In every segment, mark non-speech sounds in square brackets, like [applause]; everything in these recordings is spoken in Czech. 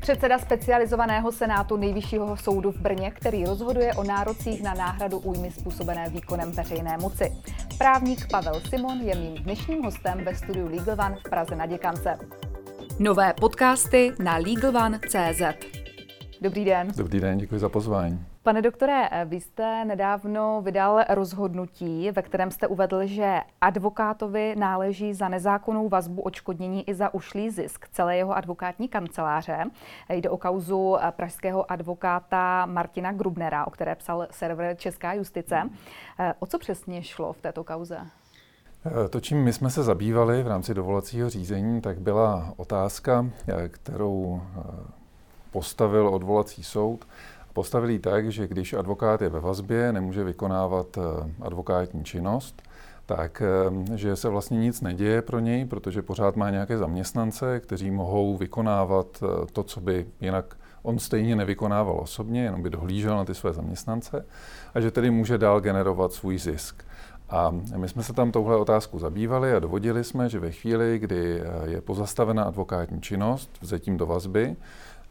Předseda specializovaného senátu Nejvyššího soudu v Brně, který rozhoduje o nárocích na náhradu újmy způsobené výkonem veřejné moci. Právník Pavel Simon je mým dnešním hostem ve studiu Legal One v Praze na Děkance. Nové podcasty na LegalOne.cz Dobrý den. Dobrý den, děkuji za pozvání. Pane doktore, vy jste nedávno vydal rozhodnutí, ve kterém jste uvedl, že advokátovi náleží za nezákonnou vazbu odškodnění i za ušlý zisk celé jeho advokátní kanceláře. Jde o kauzu pražského advokáta Martina Grubnera, o které psal server Česká justice. O co přesně šlo v této kauze? To, čím my jsme se zabývali v rámci dovolacího řízení, tak byla otázka, kterou postavil odvolací soud Postavili tak, že když advokát je ve vazbě, nemůže vykonávat eh, advokátní činnost, tak eh, že se vlastně nic neděje pro něj, protože pořád má nějaké zaměstnance, kteří mohou vykonávat eh, to, co by jinak on stejně nevykonával osobně, jenom by dohlížel na ty své zaměstnance a že tedy může dál generovat svůj zisk. A my jsme se tam touhle otázku zabývali a dovodili jsme, že ve chvíli, kdy je pozastavena advokátní činnost vzetím do vazby,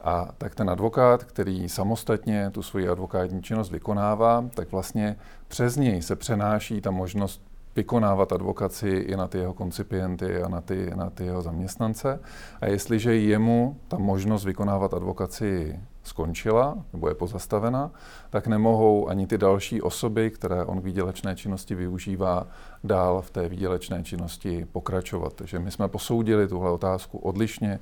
a tak ten advokát, který samostatně tu svoji advokátní činnost vykonává, tak vlastně přes něj se přenáší ta možnost vykonávat advokaci i na ty jeho koncipienty a na ty, na ty jeho zaměstnance. A jestliže jemu ta možnost vykonávat advokaci skončila nebo je pozastavena, tak nemohou ani ty další osoby, které on k výdělečné činnosti využívá, dál v té výdělečné činnosti pokračovat. Takže my jsme posoudili tuhle otázku odlišně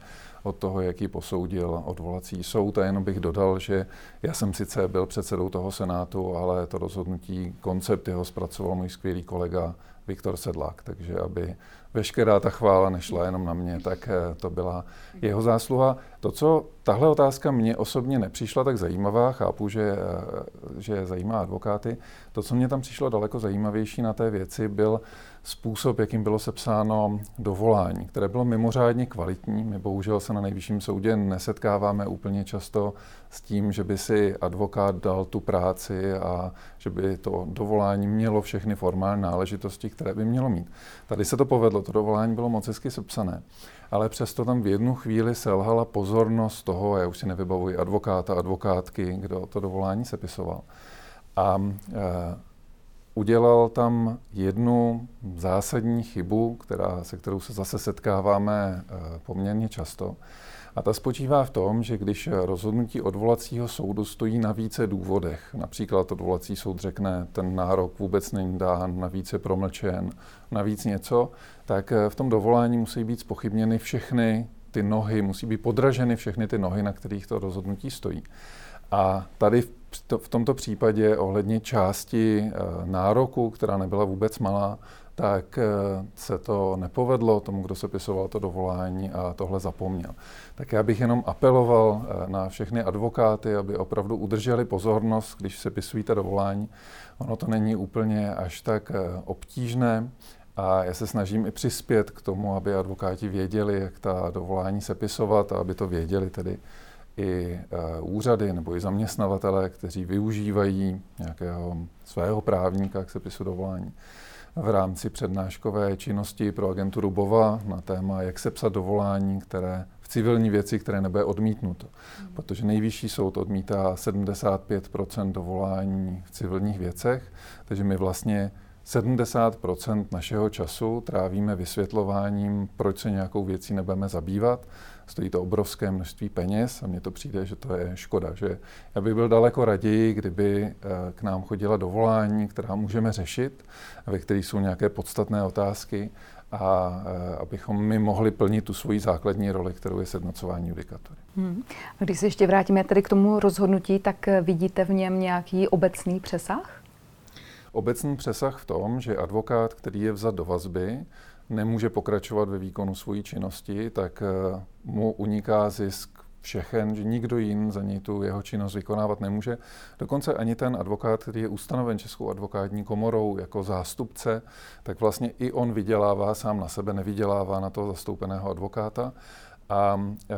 od toho, jaký posoudil odvolací soud. A jenom bych dodal, že já jsem sice byl předsedou toho senátu, ale to rozhodnutí, koncept jeho zpracoval můj skvělý kolega Viktor Sedlák. Takže aby veškerá ta chvála nešla jenom na mě, tak eh, to byla jeho zásluha. To, co tahle otázka mě osobně nepřišla tak zajímavá, chápu, že, eh, že zajímá advokáty, to, co mě tam přišlo daleko zajímavější na té věci, byl způsob, jakým bylo sepsáno dovolání, které bylo mimořádně kvalitní. My bohužel se na nejvyšším soudě nesetkáváme úplně často s tím, že by si advokát dal tu práci a že by to dovolání mělo všechny formální náležitosti, které by mělo mít. Tady se to povedlo, to dovolání bylo moc hezky sepsané, ale přesto tam v jednu chvíli selhala pozornost toho, já už si nevybavuji advokáta, advokátky, kdo to dovolání sepisoval. A e, udělal tam jednu zásadní chybu, která, se kterou se zase setkáváme e, poměrně často. A ta spočívá v tom, že když rozhodnutí odvolacího soudu stojí na více důvodech, například odvolací soud řekne, ten nárok vůbec není dán, navíc je promlčen, navíc něco, tak v tom dovolání musí být spochybněny všechny ty nohy, musí být podraženy všechny ty nohy, na kterých to rozhodnutí stojí. A tady v tomto případě ohledně části eh, nároku, která nebyla vůbec malá, tak eh, se to nepovedlo tomu, kdo se pisoval to dovolání a tohle zapomněl. Tak já bych jenom apeloval eh, na všechny advokáty, aby opravdu udrželi pozornost, když se pisují ta dovolání. Ono to není úplně až tak obtížné a já se snažím i přispět k tomu, aby advokáti věděli, jak ta dovolání sepisovat a aby to věděli tedy i uh, úřady nebo i zaměstnavatele, kteří využívají nějakého svého právníka k sepisu dovolání v rámci přednáškové činnosti pro agenturu BOVA na téma, jak sepsat dovolání, které v civilní věci, které nebude odmítnuto. Hmm. Protože nejvyšší soud odmítá 75% dovolání v civilních věcech, takže my vlastně 70% našeho času trávíme vysvětlováním, proč se nějakou věcí nebudeme zabývat. Stojí to obrovské množství peněz a mně to přijde, že to je škoda. Že já bych byl daleko raději, kdyby eh, k nám chodila dovolání, která můžeme řešit, ve kterých jsou nějaké podstatné otázky a eh, abychom my mohli plnit tu svoji základní roli, kterou je sednocování judikatury. Hmm. Když se ještě vrátíme tedy k tomu rozhodnutí, tak eh, vidíte v něm nějaký obecný přesah? Obecný přesah v tom, že advokát, který je vzat do vazby, nemůže pokračovat ve výkonu svojí činnosti, tak eh, mu uniká zisk všechen, že nikdo jiný za něj tu jeho činnost vykonávat nemůže. Dokonce ani ten advokát, který je ustanoven Českou advokátní komorou jako zástupce, tak vlastně i on vydělává sám na sebe, nevydělává na toho zastoupeného advokáta. A e,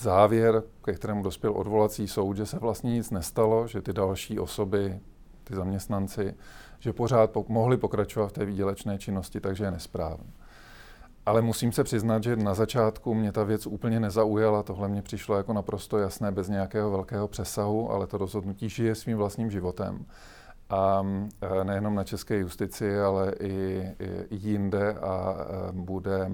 závěr, ke kterému dospěl odvolací soud, že se vlastně nic nestalo, že ty další osoby ty zaměstnanci, že pořád po, mohli pokračovat v té výdělečné činnosti, takže je nesprávný. ale musím se přiznat, že na začátku mě ta věc úplně nezaujala. Tohle mě přišlo jako naprosto jasné, bez nějakého velkého přesahu, ale to rozhodnutí žije svým vlastním životem. A e, nejenom na české justici, ale i, i jinde a e, bude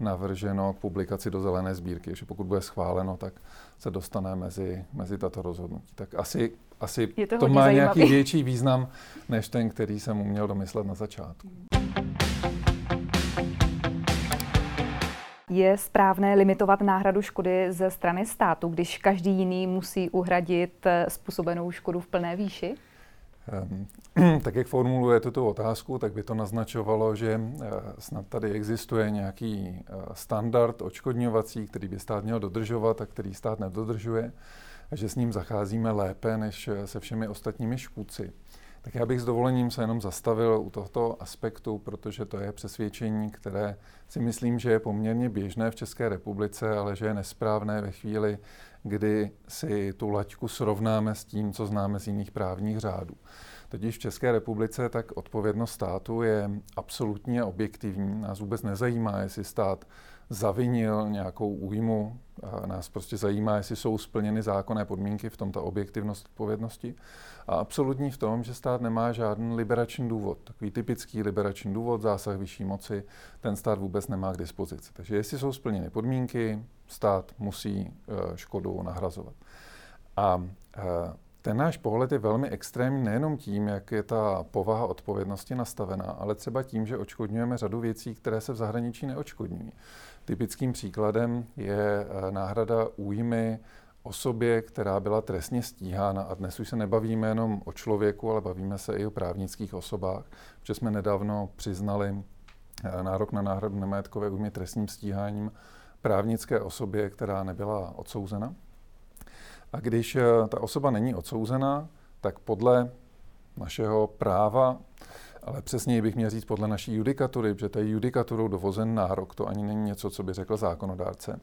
navrženo k publikaci do zelené sbírky. Že pokud bude schváleno, tak se dostane mezi, mezi tato rozhodnutí. Tak asi, asi to, to má zajímavý. nějaký [laughs] větší význam, než ten, který jsem uměl domyslet na začátku. Je správné limitovat náhradu škody ze strany státu, když každý jiný musí uhradit eh, způsobenou škodu v plné výši? Ehm, [clears throat] tak jak formuluje tuto otázku, tak by to naznačovalo, že eh, snad tady existuje nějaký eh, standard očkodňovací, který by stát měl dodržovat a který stát nedodržuje a že s ním zacházíme lépe než se všemi ostatními škůdci. Tak já bych s dovolením se jenom zastavil u tohoto aspektu, protože to je přesvědčení, které si myslím, že je poměrně běžné v České republice, ale že je nesprávné ve chvíli, kdy si tu laťku srovnáme s tím, co známe z jiných právních řádů. Totiž v České republice tak odpovědnost státu je absolutně objektivní. Nás vůbec nezajímá, jestli stát zavinil nějakou újmu. A nás prostě zajímá, jestli jsou splněny zákonné podmínky v tomto objektivnost odpovědnosti. A absolutní v tom, že stát nemá žádný liberační důvod. Takový typický liberační důvod, zásah vyšší moci, ten stát vůbec nemá k dispozici. Takže jestli jsou splněny podmínky, stát musí eh, škodu nahrazovat. A eh, ten náš pohled je velmi extrémní nejenom tím, jak je ta povaha odpovědnosti nastavená, ale třeba tím, že očkodňujeme řadu věcí, které se v zahraničí neočkodňují. Typickým příkladem je eh, náhrada újmy osobě, která byla trestně stíhána. A dnes už se nebavíme jenom o člověku, ale bavíme se i o právnických osobách, protože jsme nedávno přiznali eh, nárok na náhradu nemajetkové újmy trestním stíháním právnické osobě, která nebyla odsouzena. A když eh, ta osoba není odsouzena, tak podle našeho práva, ale přesněji bych měl říct podle naší judikatury, protože to je judikaturou dovozen nárok, to ani není něco, co by řekl zákonodárce,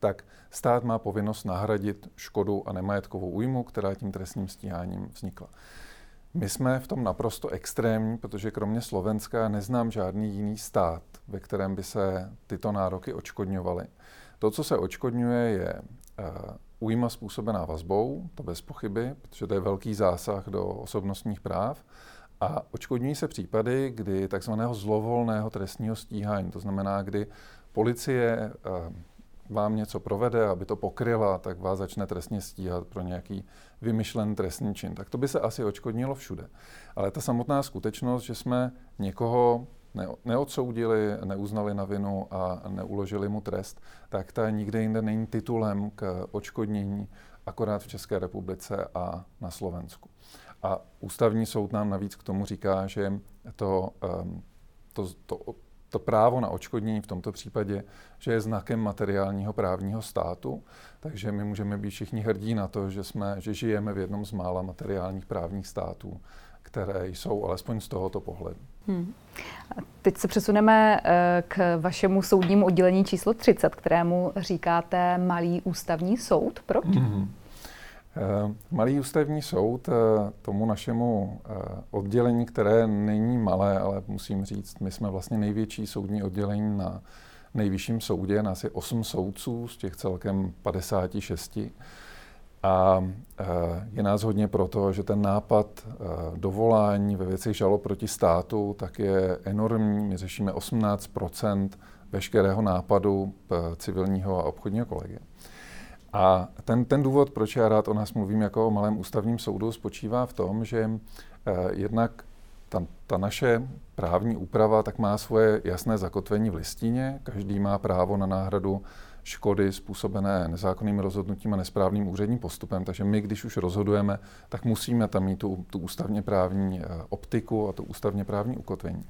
tak stát má povinnost nahradit škodu a nemajetkovou újmu, která tím trestním stíháním vznikla. My jsme v tom naprosto extrémní, protože kromě Slovenska neznám žádný jiný stát, ve kterém by se tyto nároky očkodňovaly. To, co se očkodňuje, je uh, újma způsobená vazbou, to bez pochyby, protože to je velký zásah do osobnostních práv. A očkodňují se případy, kdy takzvaného zlovolného trestního stíhání, to znamená, kdy policie uh, vám něco provede, aby to pokryla, tak vás začne trestně stíhat pro nějaký vymyšlen trestný čin. Tak to by se asi očkodnilo všude. Ale ta samotná skutečnost, že jsme někoho neodsoudili, neuznali na vinu a neuložili mu trest, tak ta nikde jinde není titulem k očkodnění, akorát v České republice a na Slovensku. A ústavní soud nám navíc k tomu říká, že to, ehm, to, to to právo na očkodnění v tomto případě, že je znakem materiálního právního státu, takže my můžeme být všichni hrdí na to, že, jsme, že žijeme v jednom z mála materiálních právních států, které jsou alespoň z tohoto pohledu. Hmm. Teď se přesuneme eh, k vašemu soudnímu oddělení číslo 30, kterému říkáte Malý ústavní soud. Proč? Hmm. Eh, malý ústavní soud eh, tomu našemu eh, oddělení, které není malé, ale musím říct, my jsme vlastně největší soudní oddělení na nejvyšším soudě, nás je 8 soudců z těch celkem 56. A je nás hodně proto, že ten nápad dovolání ve věcech žalo proti státu tak je enormní. My řešíme 18% veškerého nápadu civilního a obchodního kolegia. A ten, ten důvod, proč já rád o nás mluvím jako o malém ústavním soudu, spočívá v tom, že eh, jednak ta, ta naše právní úprava tak má svoje jasné zakotvení v listině. Každý má právo na náhradu škody způsobené nezákonným rozhodnutím a nesprávným úředním postupem. Takže my, když už rozhodujeme, tak musíme tam mít tu, tu ústavně právní eh, optiku a tu ústavně právní ukotvení.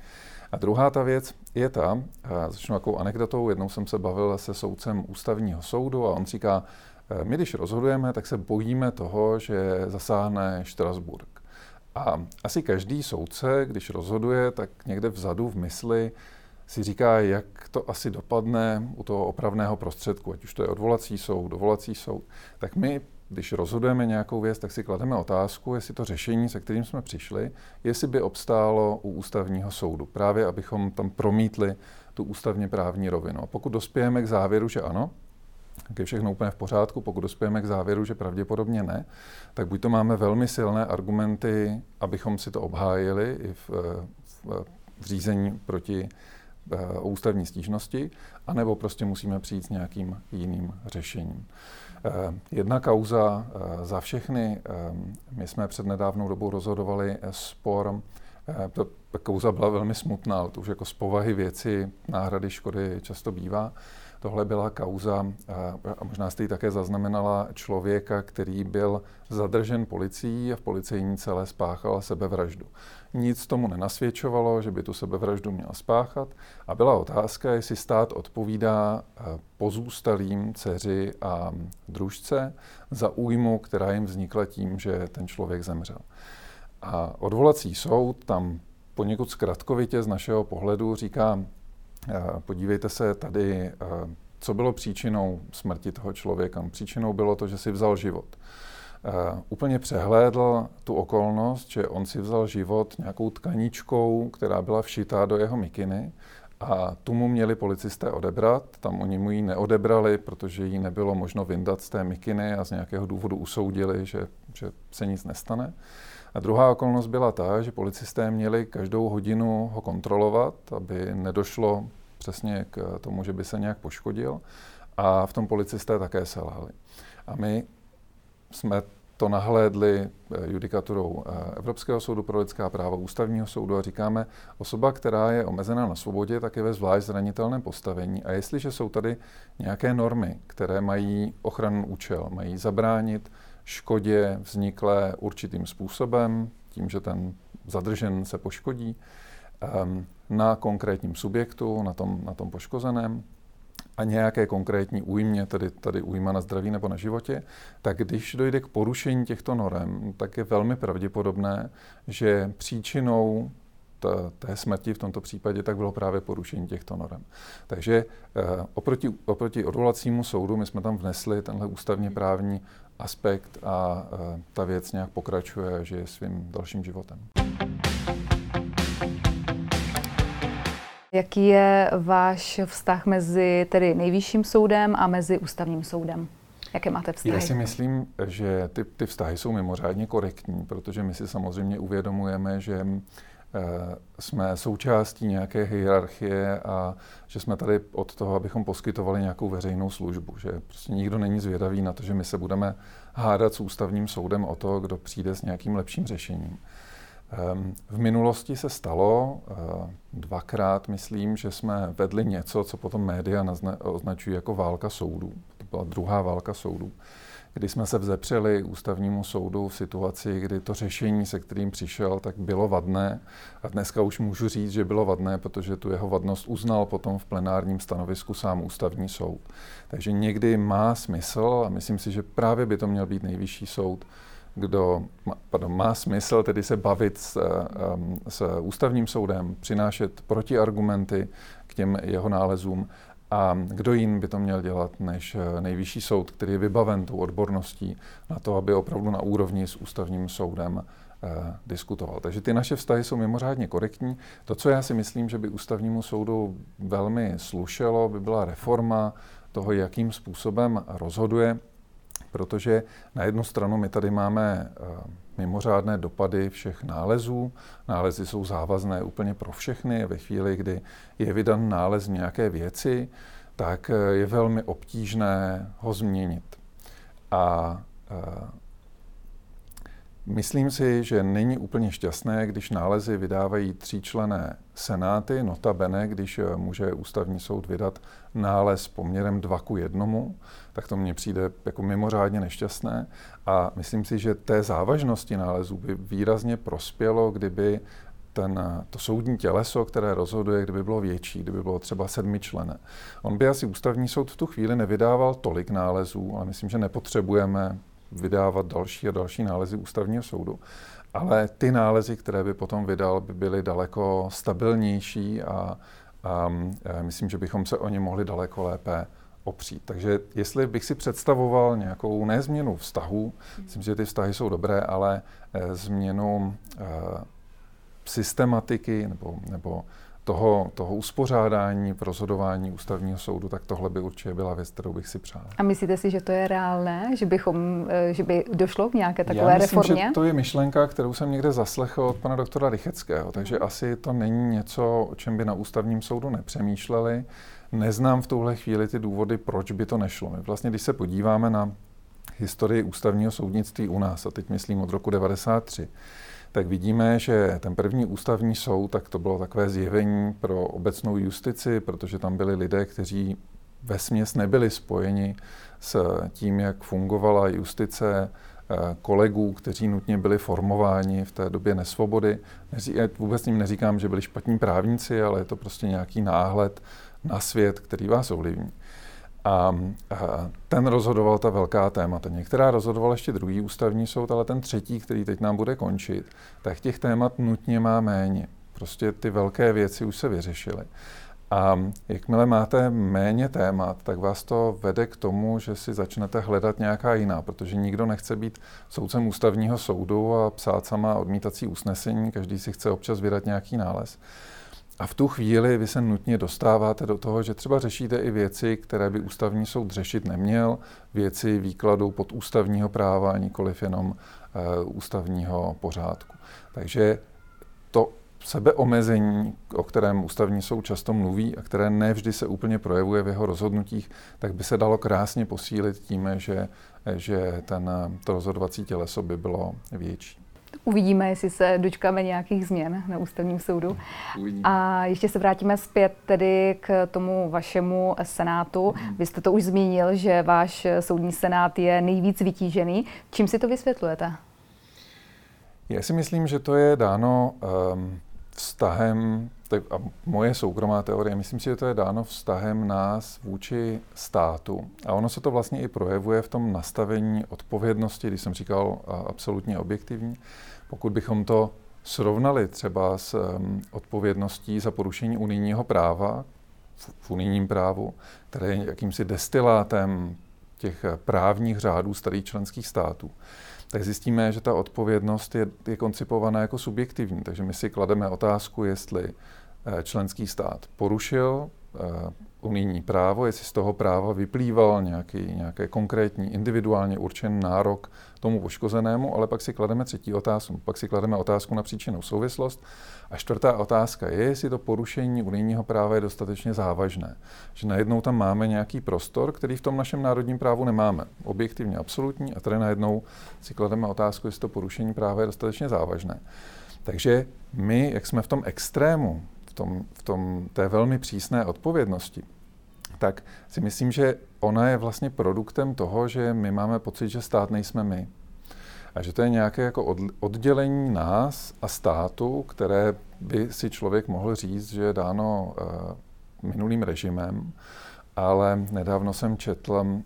A druhá ta věc je ta, začnu takovou anekdotou, jednou jsem se bavil se soudcem ústavního soudu a on říká, my, když rozhodujeme, tak se bojíme toho, že zasáhne Štrasburg. A asi každý soudce, když rozhoduje, tak někde vzadu v mysli si říká, jak to asi dopadne u toho opravného prostředku, ať už to je odvolací soud, dovolací soud. Tak my když rozhodujeme nějakou věc, tak si klademe otázku, jestli to řešení, se kterým jsme přišli, jestli by obstálo u ústavního soudu. Právě abychom tam promítli tu ústavně právní rovinu. A pokud dospějeme k závěru, že ano, tak je všechno úplně v pořádku. Pokud dospějeme k závěru, že pravděpodobně ne, tak buď to máme velmi silné argumenty, abychom si to obhájili i v, v, v řízení proti uh, ústavní stížnosti, anebo prostě musíme přijít s nějakým jiným řešením. Uh, jedna kauza za všechny. My jsme před nedávnou dobou rozhodovali spor ta kauza byla velmi smutná, to už jako z povahy věci náhrady škody často bývá. Tohle byla kauza, a možná jste ji také zaznamenala, člověka, který byl zadržen policií a v policejní celé spáchal sebevraždu. Nic tomu nenasvědčovalo, že by tu sebevraždu měl spáchat a byla otázka, jestli stát odpovídá pozůstalým dceři a družce za újmu, která jim vznikla tím, že ten člověk zemřel. A odvolací soud tam poněkud zkratkovitě z našeho pohledu říká, podívejte se tady, co bylo příčinou smrti toho člověka. Příčinou bylo to, že si vzal život. úplně přehlédl tu okolnost, že on si vzal život nějakou tkaničkou, která byla všitá do jeho mikiny a tu mu měli policisté odebrat. Tam oni mu ji neodebrali, protože ji nebylo možno vyndat z té mikiny a z nějakého důvodu usoudili, že, že se nic nestane. A druhá okolnost byla ta, že policisté měli každou hodinu ho kontrolovat, aby nedošlo přesně k tomu, že by se nějak poškodil. A v tom policisté také selhali. A my jsme to nahlédli eh, judikaturou eh, Evropského soudu pro lidská práva, ústavního soudu a říkáme, osoba, která je omezená na svobodě, tak je ve zvlášť zranitelném postavení. A jestliže jsou tady nějaké normy, které mají ochranný účel, mají zabránit škodě vzniklé určitým způsobem, tím, že ten zadržen se poškodí, ehm, na konkrétním subjektu, na tom, na tom poškozeném, a nějaké konkrétní újmě, tedy tady újma na zdraví nebo na životě, tak když dojde k porušení těchto norem, tak je velmi pravděpodobné, že příčinou té smrti v tomto případě, tak bylo právě porušení těchto norem. Takže eh, oproti, oproti odvolacímu soudu my jsme tam vnesli tenhle ústavně právní aspekt a eh, ta věc nějak pokračuje a žije svým dalším životem. Jaký je váš vztah mezi tedy nejvyšším soudem a mezi ústavním soudem? Jaké máte vztahy? Já si myslím, že ty, ty vztahy jsou mimořádně korektní, protože my si samozřejmě uvědomujeme, že jsme součástí nějaké hierarchie a že jsme tady od toho, abychom poskytovali nějakou veřejnou službu. Že prostě nikdo není zvědavý na to, že my se budeme hádat s ústavním soudem o to, kdo přijde s nějakým lepším řešením. Ehm, v minulosti se stalo eh, dvakrát, myslím, že jsme vedli něco, co potom média označují jako válka soudů. To byla druhá válka soudů kdy jsme se vzepřeli ústavnímu soudu v situaci, kdy to řešení, se kterým přišel, tak bylo vadné. A dneska už můžu říct, že bylo vadné, protože tu jeho vadnost uznal potom v plenárním stanovisku sám ústavní soud. Takže někdy má smysl, a myslím si, že právě by to měl být nejvyšší soud, kdo pardon, má smysl tedy se bavit s, um, s ústavním soudem, přinášet protiargumenty k těm jeho nálezům a kdo jin by to měl dělat než eh, nejvyšší soud, který je vybaven tou odborností na to, aby opravdu na úrovni s ústavním soudem eh, diskutoval. Takže ty naše vztahy jsou mimořádně korektní. To, co já si myslím, že by ústavnímu soudu velmi slušelo, by byla reforma toho, jakým způsobem rozhoduje, protože na jednu stranu my tady máme eh, mimořádné dopady všech nálezů. Nálezy jsou závazné úplně pro všechny. Ve chvíli, kdy je vydan nález nějaké věci, tak eh, je velmi obtížné ho změnit. A eh, Myslím si, že není úplně šťastné, když nálezy vydávají tříčlené senáty, notabene, když eh, může ústavní soud vydat nález poměrem 2 ku 1, tak to mně přijde jako mimořádně nešťastné. A myslím si, že té závažnosti nálezů by výrazně prospělo, kdyby ten, eh, to soudní těleso, které rozhoduje, kdyby bylo větší, kdyby bylo třeba sedmičlené. On by asi ústavní soud v tu chvíli nevydával tolik nálezů, ale myslím, že nepotřebujeme vydávat další a další nálezy ústavního soudu. Ale ty nálezy, které by potom vydal, by byly daleko stabilnější a, a, a myslím, že bychom se o ně mohli daleko lépe opřít. Takže jestli bych si představoval nějakou nezměnu vztahu, myslím, že ty vztahy jsou dobré, ale změnu systematiky nebo, nebo toho, toho uspořádání v rozhodování ústavního soudu, tak tohle by určitě byla věc, kterou bych si přál. A myslíte si, že to je reálné, že, bychom, eh, že by došlo k nějaké takové Já myslím, reformě? že to je myšlenka, kterou jsem někde zaslechl od pana doktora Rycheckého, takže mm. asi to není něco, o čem by na ústavním soudu nepřemýšleli. Neznám v tuhle chvíli ty důvody, proč by to nešlo. My vlastně, když se podíváme na historii ústavního soudnictví u nás, a teď myslím od roku 93, tak vidíme, že ten první ústavní soud, tak to bylo takové zjevení pro obecnou justici, protože tam byli lidé, kteří ve směs nebyli spojeni s tím, jak fungovala justice eh, kolegů, kteří nutně byli formováni v té době nesvobody. Vůbec ním neříkám, že byli špatní právníci, ale je to prostě nějaký náhled na svět, který vás ovlivní. A, a ten rozhodoval ta velká témata. Některá rozhodoval ještě druhý ústavní soud, ale ten třetí, který teď nám bude končit, tak těch témat nutně má méně. Prostě ty velké věci už se vyřešily. A jakmile máte méně témat, tak vás to vede k tomu, že si začnete hledat nějaká jiná, protože nikdo nechce být soudcem ústavního soudu a psát sama odmítací usnesení, každý si chce občas vydat nějaký nález. A v tu chvíli vy se nutně dostáváte do toho, že třeba řešíte i věci, které by ústavní soud řešit neměl, věci výkladu pod ústavního práva, nikoliv jenom uh, ústavního pořádku. Takže to sebeomezení, o kterém ústavní soud často mluví a které nevždy se úplně projevuje v jeho rozhodnutích, tak by se dalo krásně posílit tím, že, že ten, to rozhodovací těleso by bylo větší. Uvidíme, jestli se dočkáme nějakých změn na ústavním soudu. Uvidíme. A ještě se vrátíme zpět tedy k tomu vašemu senátu. Mhm. Vy jste to už zmínil, že váš soudní senát je nejvíc vytížený. Čím si to vysvětlujete? Já si myslím, že to je dáno um, vztahem, tak a moje soukromá teorie, myslím si, že to je dáno vztahem nás vůči státu. A ono se to vlastně i projevuje v tom nastavení odpovědnosti, když jsem říkal absolutně objektivní. Pokud bychom to srovnali třeba s odpovědností za porušení unijního práva v, unijním právu, které je jakýmsi destilátem těch právních řádů starých členských států, tak zjistíme, že ta odpovědnost je, je koncipovaná jako subjektivní. Takže my si klademe otázku, jestli eh, členský stát porušil eh, unijní právo, jestli z toho práva vyplýval nějaký, nějaké konkrétní, individuálně určený nárok tomu poškozenému, ale pak si klademe třetí otázku. Pak si klademe otázku na příčinou souvislost. A čtvrtá otázka je, jestli to porušení unijního práva je dostatečně závažné. Že najednou tam máme nějaký prostor, který v tom našem národním právu nemáme. Objektivně absolutní a tady najednou si klademe otázku, jestli to porušení práva je dostatečně závažné. Takže my, jak jsme v tom extrému, v tom, v tom té velmi přísné odpovědnosti, tak si myslím, že ona je vlastně produktem toho, že my máme pocit, že stát nejsme my. A že to je nějaké jako oddělení nás a státu, které by si člověk mohl říct, že je dáno uh, minulým režimem, ale nedávno jsem četl uh,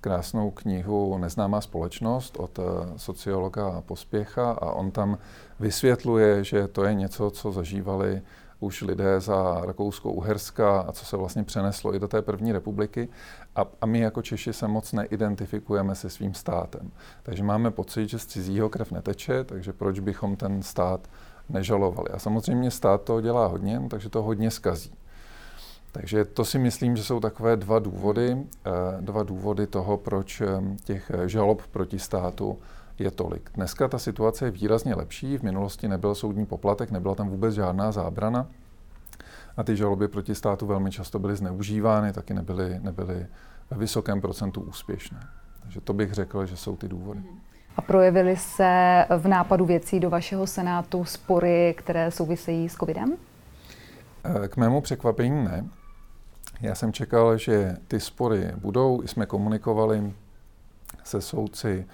krásnou knihu Neznámá společnost od uh, sociologa Pospěcha a on tam vysvětluje, že to je něco, co zažívali už lidé za Rakousko-Uherska a co se vlastně přeneslo i do té první republiky. A, a my jako Češi se moc neidentifikujeme se svým státem. Takže máme pocit, že z cizího krev neteče, takže proč bychom ten stát nežalovali. A samozřejmě stát to dělá hodně, takže to hodně skazí. Takže to si myslím, že jsou takové dva důvody, eh, dva důvody toho, proč eh, těch žalob proti státu je tolik. Dneska ta situace je výrazně lepší, v minulosti nebyl soudní poplatek, nebyla tam vůbec žádná zábrana a ty žaloby proti státu velmi často byly zneužívány, taky nebyly, nebyly ve vysokém procentu úspěšné. Takže to bych řekl, že jsou ty důvody. A projevily se v nápadu věcí do vašeho senátu spory, které souvisejí s covidem? Eh, k mému překvapení ne. Já jsem čekal, že ty spory budou. Jsme komunikovali se soudci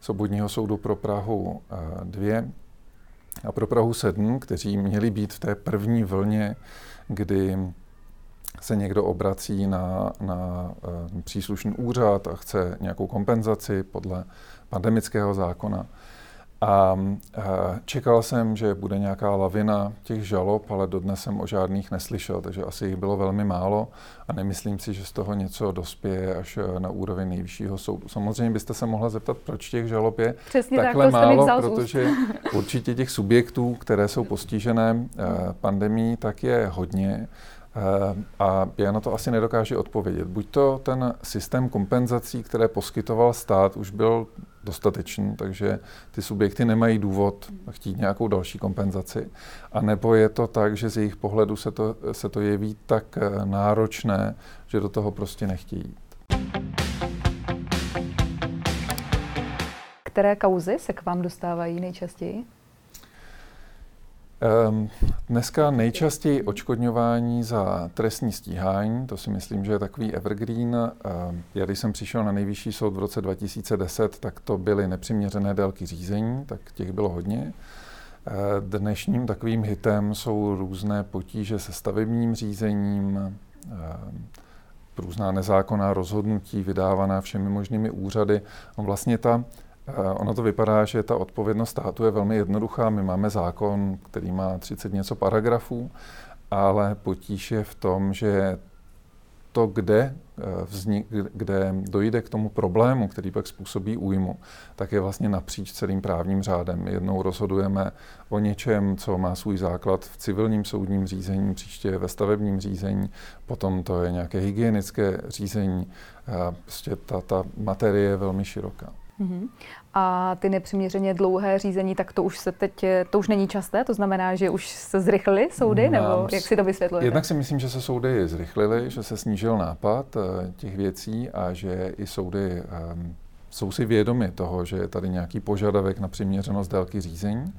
z soudu pro Prahu 2 eh, a pro Prahu 7, kteří měli být v té první vlně, kdy se někdo obrací na, na uh, příslušný úřad a chce nějakou kompenzaci podle pandemického zákona. A čekal jsem, že bude nějaká lavina těch žalob, ale dodnes jsem o žádných neslyšel, takže asi jich bylo velmi málo a nemyslím si, že z toho něco dospěje až na úroveň nejvyššího soudu. Samozřejmě byste se mohla zeptat, proč těch žalob je Přesně takhle tak, málo, protože určitě těch subjektů, které jsou postižené eh, pandemí, tak je hodně. Eh, a já na to asi nedokážu odpovědět. Buď to ten systém kompenzací, které poskytoval stát, už byl dostatečný, takže ty subjekty nemají důvod chtít nějakou další kompenzaci. A nebo je to tak, že z jejich pohledu se to, se to jeví tak eh, náročné, že do toho prostě nechtějí. Které kauzy se k vám dostávají nejčastěji? Ehm, dneska nejčastěji očkodňování za trestní stíhání, to si myslím, že je takový evergreen. Ehm, já když jsem přišel na nejvyšší soud v roce 2010, tak to byly nepřiměřené délky řízení, tak těch bylo hodně. Ehm, dnešním takovým hitem jsou různé potíže se stavebním řízením, různá nezákonná rozhodnutí vydávaná všemi možnými úřady. Vlastně ta Ono to vypadá, že ta odpovědnost státu je velmi jednoduchá. My máme zákon, který má 30 něco paragrafů, ale potíž je v tom, že to, kde, eh, vznik, kde dojde k tomu problému, který pak způsobí újmu, tak je vlastně napříč celým právním řádem. Jednou rozhodujeme o něčem, co má svůj základ v civilním soudním řízení, příště ve stavebním řízení, potom to je nějaké hygienické řízení. Prostě ta, ta materie je velmi široká. Mm-hmm. A ty nepřiměřeně dlouhé řízení, tak to už se teď, to už není časté, to znamená, že už se zrychlily soudy, Mám nebo jak si to vysvětlujete? Jednak si myslím, že se soudy zrychlily, že se snížil nápad eh, těch věcí a že i soudy um, jsou si vědomi toho, že je tady nějaký požadavek na přiměřenost délky řízení.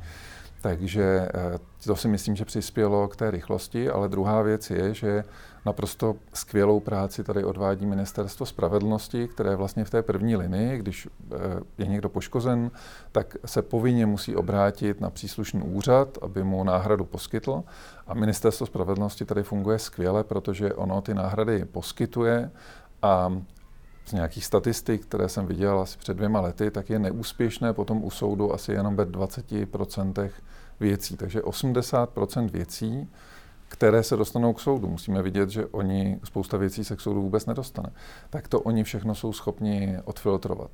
Takže eh, to si myslím, že přispělo k té rychlosti, ale druhá věc je, že naprosto skvělou práci tady odvádí Ministerstvo spravedlnosti, které vlastně v té první linii, když eh, je někdo poškozen, tak se povinně musí obrátit na příslušný úřad, aby mu náhradu poskytl. A Ministerstvo spravedlnosti tady funguje skvěle, protože ono ty náhrady poskytuje a z nějakých statistik, které jsem viděl asi před dvěma lety, tak je neúspěšné potom u soudu asi jenom ve 20% věcí. Takže 80% věcí, které se dostanou k soudu. Musíme vidět, že oni spousta věcí se k soudu vůbec nedostane. Tak to oni všechno jsou schopni odfiltrovat.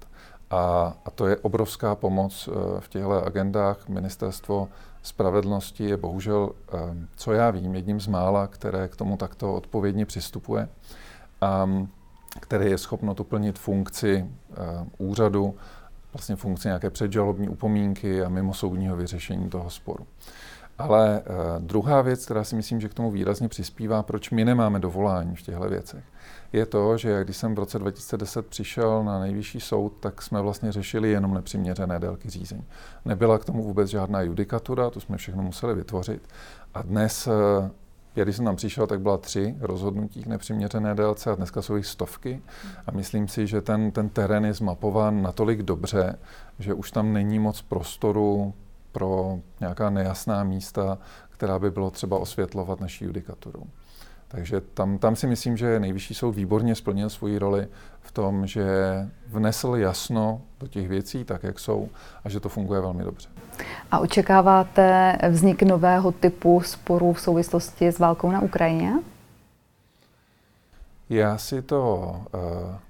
A, a to je obrovská pomoc eh, v těchto agendách. Ministerstvo spravedlnosti je bohužel, eh, co já vím, jedním z mála, které k tomu takto odpovědně přistupuje. A které je schopno tu plnit funkci uh, úřadu, vlastně funkci nějaké předžalobní upomínky a mimo soudního vyřešení toho sporu. Ale uh, druhá věc, která si myslím, že k tomu výrazně přispívá, proč my nemáme dovolání v těchto věcech, je to, že když jsem v roce 2010 přišel na nejvyšší soud, tak jsme vlastně řešili jenom nepřiměřené délky řízení. Nebyla k tomu vůbec žádná judikatura, to jsme všechno museli vytvořit. A dnes já když jsem tam přišel, tak byla tři rozhodnutí k nepřiměřené délce a dneska jsou jich stovky. A myslím si, že ten, ten terén je zmapován natolik dobře, že už tam není moc prostoru pro nějaká nejasná místa, která by bylo třeba osvětlovat naší judikaturou. Takže tam, tam si myslím, že nejvyšší soud výborně splnil svoji roli v tom, že vnesl jasno do těch věcí, tak jak jsou, a že to funguje velmi dobře. A očekáváte vznik nového typu sporů v souvislosti s válkou na Ukrajině? Já si to uh,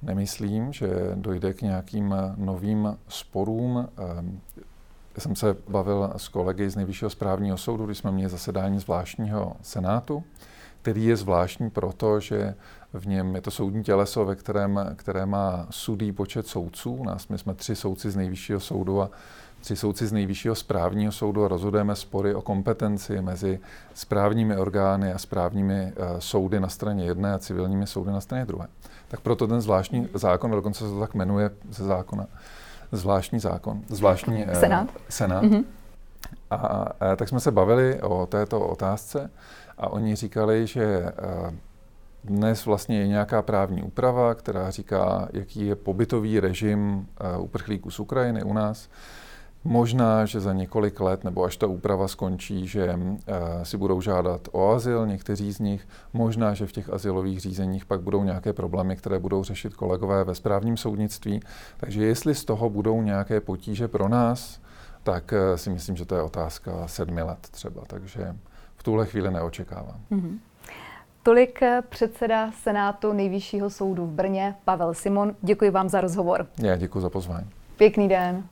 nemyslím, že dojde k nějakým novým sporům. Uh, já jsem se bavil s kolegy z Nejvyššího správního soudu, když jsme měli zasedání zvláštního senátu, který je zvláštní proto, že v něm je to soudní těleso, ve kterém, které má sudý počet soudců. Nás my jsme tři soudci z Nejvyššího soudu a tři soudci z nejvyššího správního soudu a rozhodujeme spory o kompetenci mezi správními orgány a správními uh, soudy na straně jedné a civilními soudy na straně druhé. Tak proto ten zvláštní zákon, dokonce se to tak jmenuje ze zákona, zvláštní zákon, zvláštní uh, senát. senát. Mm-hmm. A, a tak jsme se bavili o této otázce a oni říkali, že uh, dnes vlastně je nějaká právní úprava, která říká, jaký je pobytový režim uprchlíků z Ukrajiny u nás. Možná, že za několik let, nebo až ta úprava skončí, že uh, si budou žádat o azyl někteří z nich. Možná, že v těch azylových řízeních pak budou nějaké problémy, které budou řešit kolegové ve správním soudnictví. Takže jestli z toho budou nějaké potíže pro nás, tak si myslím, že to je otázka sedmi let třeba. Takže v tuhle chvíli neočekávám. Mm-hmm. Tolik předseda Senátu Nejvyššího soudu v Brně, Pavel Simon. Děkuji vám za rozhovor. Já děkuji za pozvání. Pěkný den.